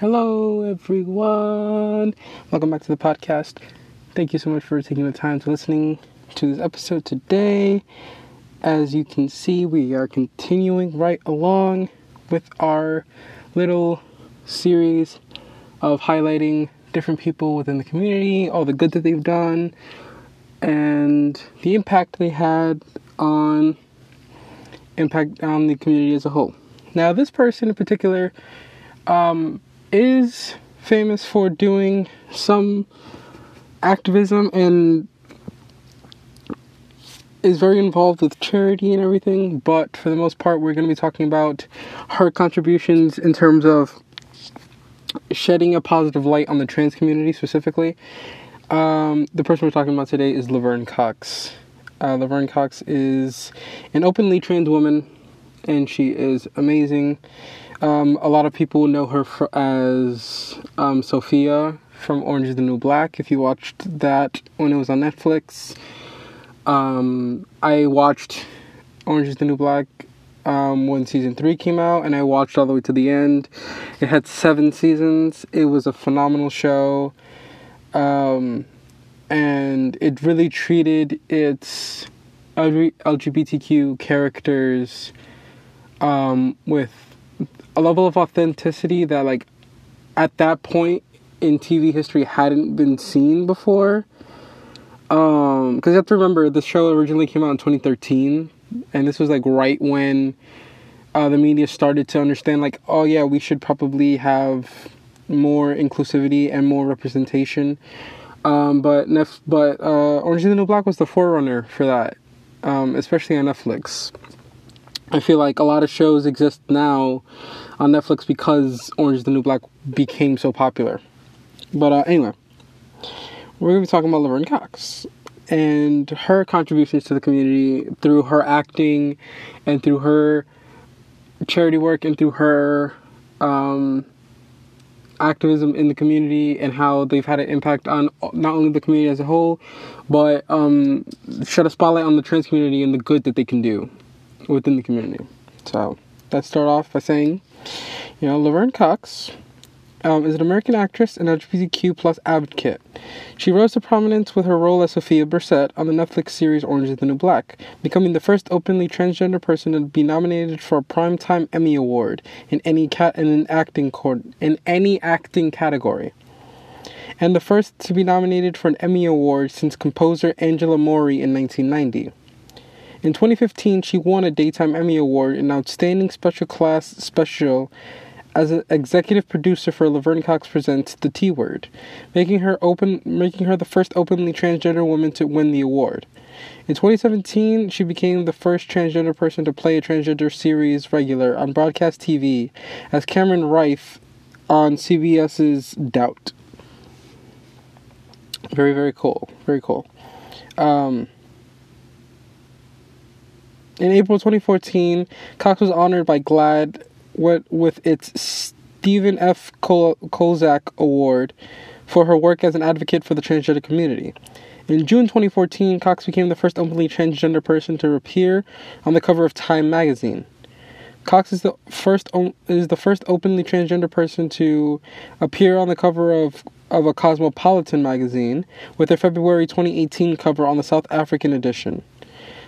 Hello, everyone. Welcome back to the podcast. Thank you so much for taking the time to listening to this episode today. As you can see, we are continuing right along with our little series of highlighting different people within the community, all the good that they've done, and the impact they had on impact on the community as a whole. Now, this person in particular um, is famous for doing some activism and is very involved with charity and everything, but for the most part, we're going to be talking about her contributions in terms of shedding a positive light on the trans community specifically. Um, the person we're talking about today is Laverne Cox. Uh, Laverne Cox is an openly trans woman, and she is amazing. Um, a lot of people know her for, as um, Sophia from Orange is the New Black. If you watched that when it was on Netflix, um, I watched Orange is the New Black um, when season three came out, and I watched all the way to the end. It had seven seasons. It was a phenomenal show, um, and it really treated its LGBTQ characters um, with a level of authenticity that, like, at that point in TV history, hadn't been seen before. Um, because you have to remember, the show originally came out in 2013 and this was like right when uh, the media started to understand like oh yeah we should probably have more inclusivity and more representation um, but Nef- but uh, Orange is the New Black was the forerunner for that um, especially on Netflix I feel like a lot of shows exist now on Netflix because Orange is the New Black became so popular but uh, anyway we're going to be talking about Laverne Cox and her contributions to the community through her acting and through her charity work and through her um, activism in the community and how they've had an impact on not only the community as a whole, but um, shed a spotlight on the trans community and the good that they can do within the community. So let's start off by saying, you know, Laverne Cox um, is an American actress and LGBTQ plus advocate. She rose to prominence with her role as Sophia Burset on the Netflix series Orange is the New Black, becoming the first openly transgender person to be nominated for a Primetime Emmy Award in any cat in an acting in any acting category. And the first to be nominated for an Emmy Award since composer Angela Morley in 1990. In 2015, she won a Daytime Emmy Award in Outstanding Special Class Special as an executive producer for Laverne Cox Presents The T Word, making her open making her the first openly transgender woman to win the award. In 2017, she became the first transgender person to play a transgender series regular on broadcast TV as Cameron Rife on CBS's Doubt. Very, very cool. Very cool. Um, in April 2014, Cox was honored by GLAAD with, its Stephen F. Kolzak Award for her work as an advocate for the transgender community. In June 2014, Cox became the first openly transgender person to appear on the cover of Time magazine. Cox is the first is the first openly transgender person to appear on the cover of of a Cosmopolitan magazine with her February 2018 cover on the South African edition.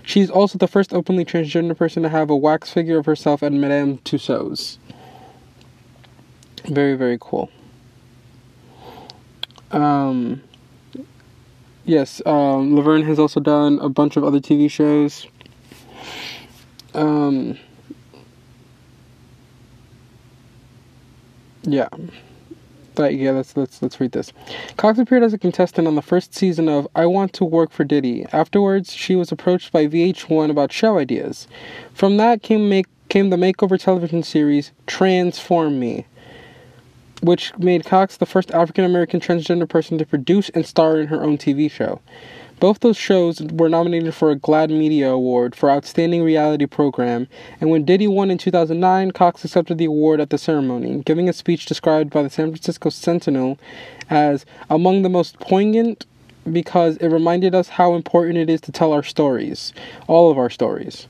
She's also the first openly transgender person to have a wax figure of herself at Madame Tussauds. Very, very cool. Um, yes, um, Laverne has also done a bunch of other TV shows. Um, yeah. But yeah, let's let's let's read this. Cox appeared as a contestant on the first season of I Want to Work for Diddy. Afterwards, she was approached by VH1 about show ideas. From that came make came the makeover television series Transform Me, which made Cox the first African American transgender person to produce and star in her own TV show. Both those shows were nominated for a GLAAD Media Award for Outstanding Reality Program, and when Diddy won in 2009, Cox accepted the award at the ceremony, giving a speech described by the San Francisco Sentinel as among the most poignant because it reminded us how important it is to tell our stories, all of our stories.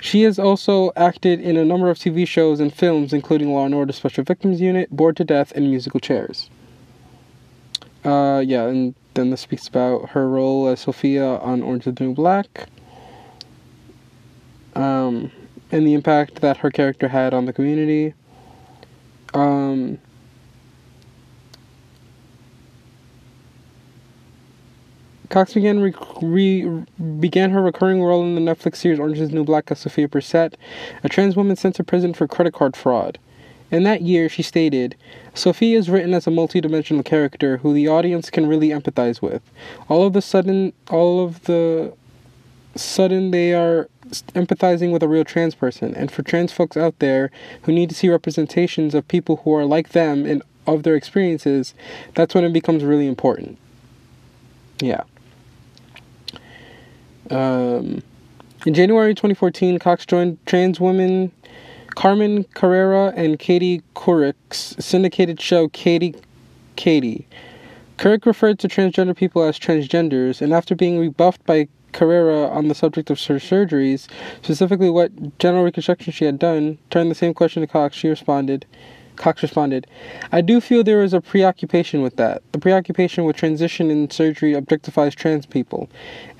She has also acted in a number of TV shows and films, including Law and Order Special Victims Unit, Bored to Death, and Musical Chairs. Uh, yeah, and then this speaks about her role as Sophia on Orange is the New Black, um, and the impact that her character had on the community. Um, Cox began re- re- began her recurring role in the Netflix series Orange is the New Black as Sophia Burset, a trans woman sent to prison for credit card fraud. In that year, she stated, Sophie is written as a multidimensional character who the audience can really empathize with. All of the sudden, all of the sudden, they are empathizing with a real trans person. And for trans folks out there who need to see representations of people who are like them and of their experiences, that's when it becomes really important. Yeah. Um, in January 2014, Cox joined trans women Carmen Carrera and Katie Couric's syndicated show Katie Katie. Couric referred to transgender people as transgenders, and after being rebuffed by Carrera on the subject of her surgeries, specifically what genital reconstruction she had done, turned the same question to Cox, she responded, Cox responded, I do feel there is a preoccupation with that. The preoccupation with transition in surgery objectifies trans people.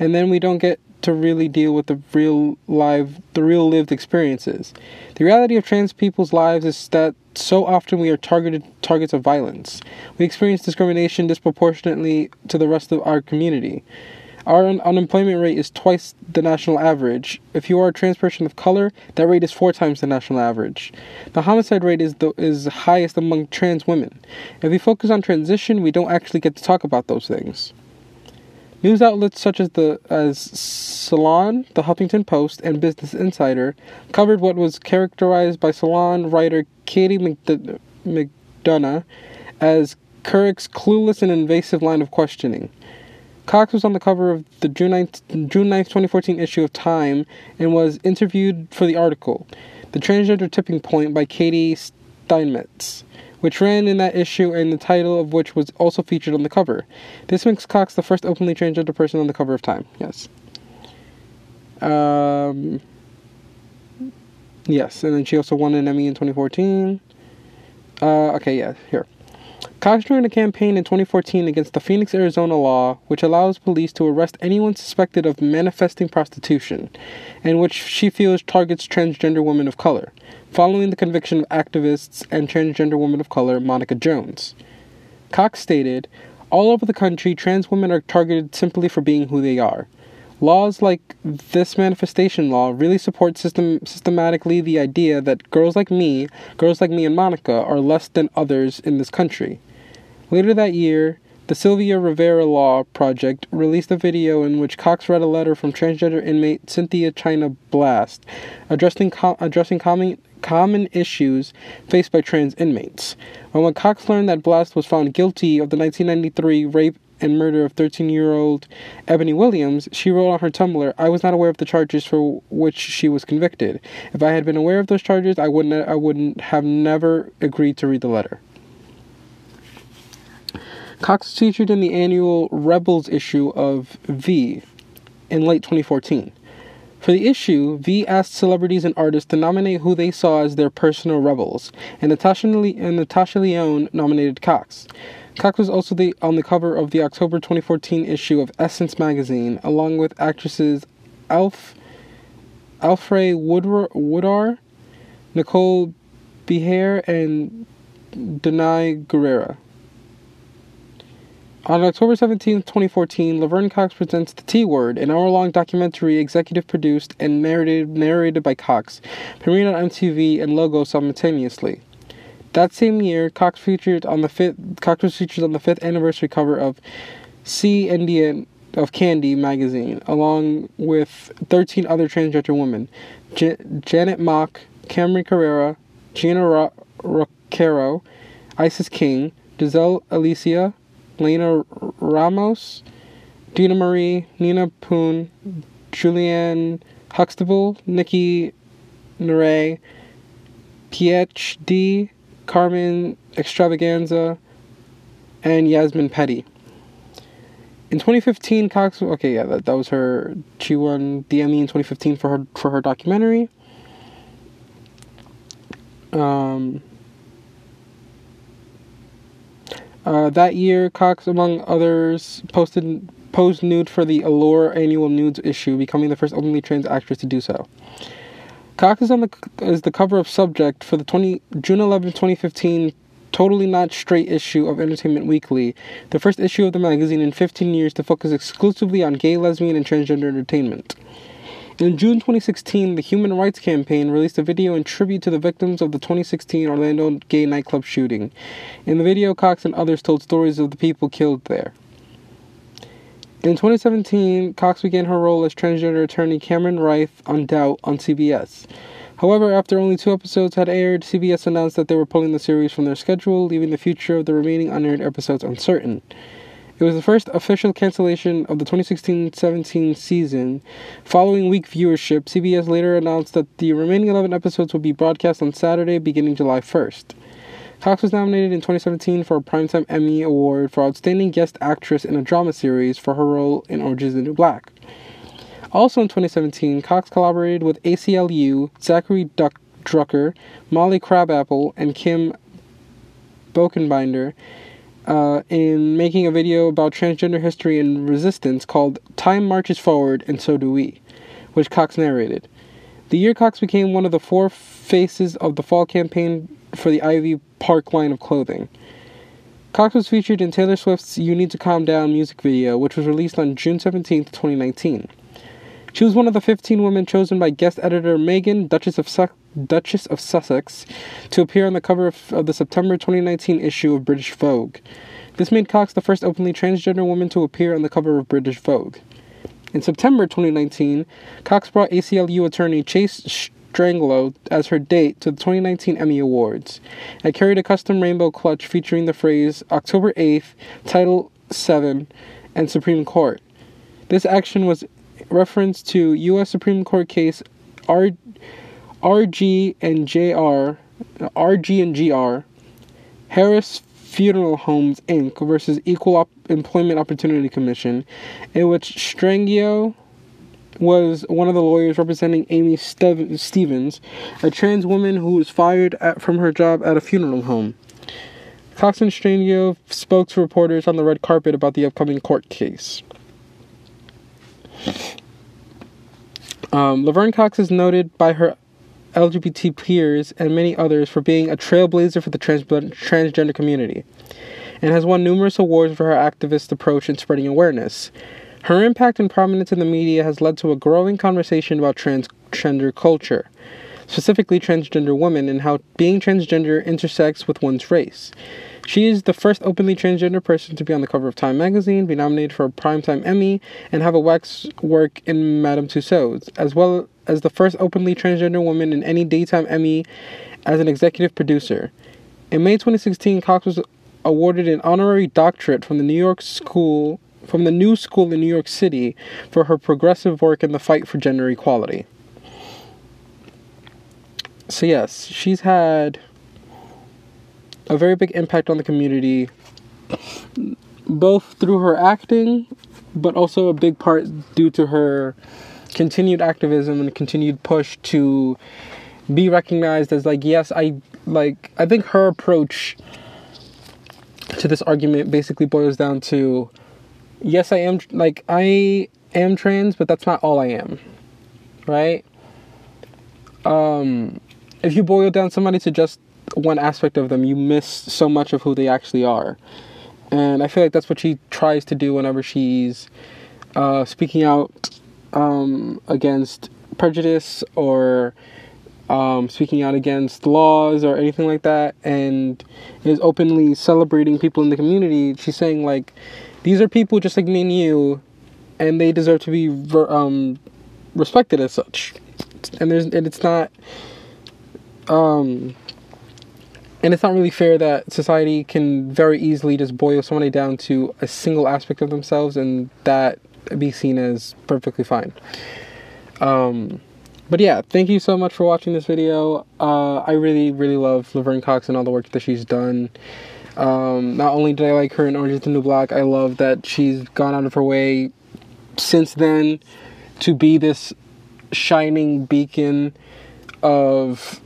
And then we don't get to really deal with the real live the real lived experiences. The reality of trans people's lives is that so often we are targeted targets of violence. We experience discrimination disproportionately to the rest of our community. Our un- unemployment rate is twice the national average. If you are a trans person of color, that rate is four times the national average. The homicide rate is the is highest among trans women. If we focus on transition, we don't actually get to talk about those things. News outlets such as the as Salon, the Huffington Post, and Business Insider covered what was characterized by Salon writer Katie McDonough as Couric's clueless and invasive line of questioning. Cox was on the cover of the June 9th, June 9th, 2014 issue of Time and was interviewed for the article, The Transgender Tipping Point by Katy Steinmetz, which ran in that issue and the title of which was also featured on the cover. This makes Cox the first openly transgender person on the cover of Time, yes. Um, yes, and then she also won an Emmy in 2014. Uh, okay, yeah, here. Cox joined a campaign in 2014 against the Phoenix, Arizona law, which allows police to arrest anyone suspected of manifesting prostitution, and which she feels targets transgender women of color, following the conviction of activists and transgender woman of color Monica Jones. Cox stated, All over the country, trans women are targeted simply for being who they are. Laws like this manifestation law really support system, systematically the idea that girls like me, girls like me and Monica, are less than others in this country. Later that year, the Sylvia Rivera Law Project released a video in which Cox read a letter from transgender inmate Synthia China Blast, addressing addressing common common issues faced by trans inmates. when Cox learned that Blast was found guilty of the 1993 rape and murder of 13 year old Ebony Williams, she wrote on her Tumblr, I was not aware of the charges for which she was convicted. If I had been aware of those charges, I wouldn't, I wouldn't have never agreed to read the letter. Cox was featured in the annual Rebels issue of V in late 2014. For the issue, V asked celebrities and artists to nominate who they saw as their personal rebels, and Natasha, Le- and Natasha Lyonne nominated Cox. Cox was also the, on the cover of the October 2014 issue of Essence magazine, along with actresses Alf, Alfre Woodard, Nicole Beharie, and Danai Gurira. On October 17, 2014, Laverne Cox presents The T Word, an hour long documentary executive produced and narrated, narrated by Cox, premiered on MTV and Logo simultaneously. That same year, Cox featured on the fifth Cox was featured on the fifth anniversary cover of C Indian of Candy magazine, along with 13 other transgender women: J- Janet Mock, Camry Carrera, Gina Ro- Rocero, Isis King, Gisele Alicea, Lena Ramos, Dina Marie, Nina Poon, Juliana Huxtable, Nikki Nere, PhD, Carmen Xtravaganza, and Yasmin Petty. In 2015, Cox. Okay, yeah, that, that was her. She won Emmy in 2015 for her for her documentary. Um. Uh, that year, Cox, among others, posted posed nude for the Allure annual nudes issue, becoming the first openly trans actress to do so. Cox is on the is the cover of Subject for the 20 June 11, 2015 Totally Not Straight issue of Entertainment Weekly, the first issue of the magazine in 15 years to focus exclusively on gay, lesbian, and transgender entertainment. In June 2016, the Human Rights Campaign released a video in tribute to the victims of the 2016 Orlando gay nightclub shooting. In the video, Cox and others told stories of the people killed there. In 2017, Cox began her role as transgender attorney Cameron Reith on Doubt on CBS. However, after only two episodes had aired, CBS announced that they were pulling the series from their schedule, leaving the future of the remaining unaired episodes uncertain. It was the first official cancellation of the 2016 17 season. Following weak viewership, CBS later announced that the remaining 11 episodes would be broadcast on Saturday beginning July 1st. Cox was nominated in 2017 for a Primetime Emmy Award for Outstanding Guest Actress in a Drama Series for her role in Orange is the New Black. Also in 2017, Cox collaborated with ACLU, Zachary Duck- Drucker, Molly Crabapple, and Kim Boekbinder uh, in making a video about transgender history and resistance called Time Marches Forward and So Do We, which Cox narrated. The year Cox became one of the four faces of the fall campaign for the Ivy Park line of clothing. Cox was featured in Taylor Swift's You Need to Calm Down music video, which was released on June 17, 2019. She was one of the 15 women chosen by guest editor Meghan, Duchess of, Su- Duchess of Sussex, to appear on the cover of, of the September 2019 issue of British Vogue. This made Cox the first openly transgender woman to appear on the cover of British Vogue. In September 2019, Cox brought ACLU attorney Chase Strangio as her date to the 2019 Emmy Awards. I carried a custom rainbow clutch featuring the phrase October 8th, Title 7, and Supreme Court. This action was reference to U.S. Supreme Court case R, RG and JR, RG and GR, Harris Funeral Homes Inc. versus Equal Op- Employment Opportunity Commission, in which Strangio was one of the lawyers representing Amy Stev- Stephens, a trans woman who was fired at, from her job at a funeral home. Cox and Strangio spoke to reporters on the red carpet about the upcoming court case. Um, Laverne Cox is noted by her LGBT peers and many others for being a trailblazer for the trans- transgender community and has won numerous awards for her activist approach in spreading awareness. Her impact and prominence in the media has led to a growing conversation about transgender culture, specifically transgender women, and how being transgender intersects with one's race. She is the first openly transgender person to be on the cover of Time magazine, be nominated for a Primetime Emmy, and have a wax work in Madame Tussauds, as well as the first openly transgender woman in any daytime Emmy as an executive producer. In May 2016, Cox was awarded an honorary doctorate from the New York School from the New School in New York City for her progressive work in the fight for gender equality. So yes, she's had a very big impact on the community, both through her acting, but also a big part due to her continued activism and continued push to be recognized as like yes i like i think her approach to this argument basically boils down to yes i am like i am trans but that's not all i am right um if you boil down somebody to just one aspect of them, you miss so much of who they actually are. And I feel like that's what she tries to do whenever she's uh, speaking out um, against prejudice or um, speaking out against laws or anything like that, and is openly celebrating people in the community. She's saying like, these are people just like me and you, and they deserve to be um, respected as such. And there's and it's not um and it's not really fair that society can very easily just boil somebody down to a single aspect of themselves and that be seen as perfectly fine. Um, but yeah, thank you so much for watching this video. Uh, I really, really love Laverne Cox and all the work that she's done. Um, not only did I like her in Orange is the New Black, I love that she's gone out of her way since then to be this shining beacon of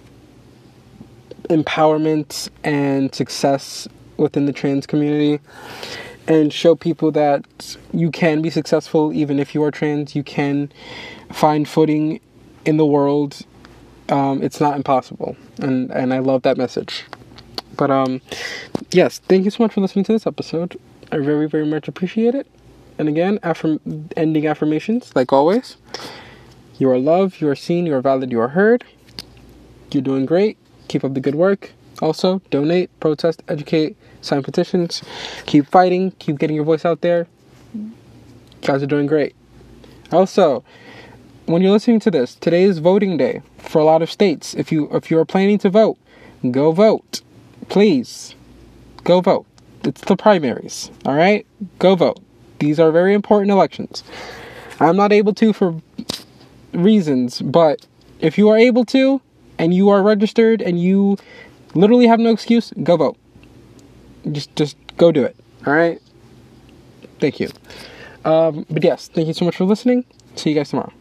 empowerment and success within the trans community and show people that you can be successful even if you are trans. You can find footing in the world. Um, it's not impossible, and and I love that message. But um, yes, thank you so much for listening to this episode. I very very much appreciate it. And again, affirm- ending affirmations like always. You are loved. You are seen. You are valid. You are heard. You're doing great. Keep up the good work. Also, donate, protest, educate, sign petitions. Keep fighting. Keep getting your voice out there. You guys are doing great. Also, when you're listening to this, today is voting day for a lot of states. If you if you are planning to vote, go vote. Please. Go vote. It's the primaries. All right? Go vote. These are very important elections. I'm not able to for reasons, but if you are able to and you are registered and you literally have no excuse, go vote. Just just go do it. All right? Thank you. Um, but yes, thank you so much for listening. See you guys tomorrow.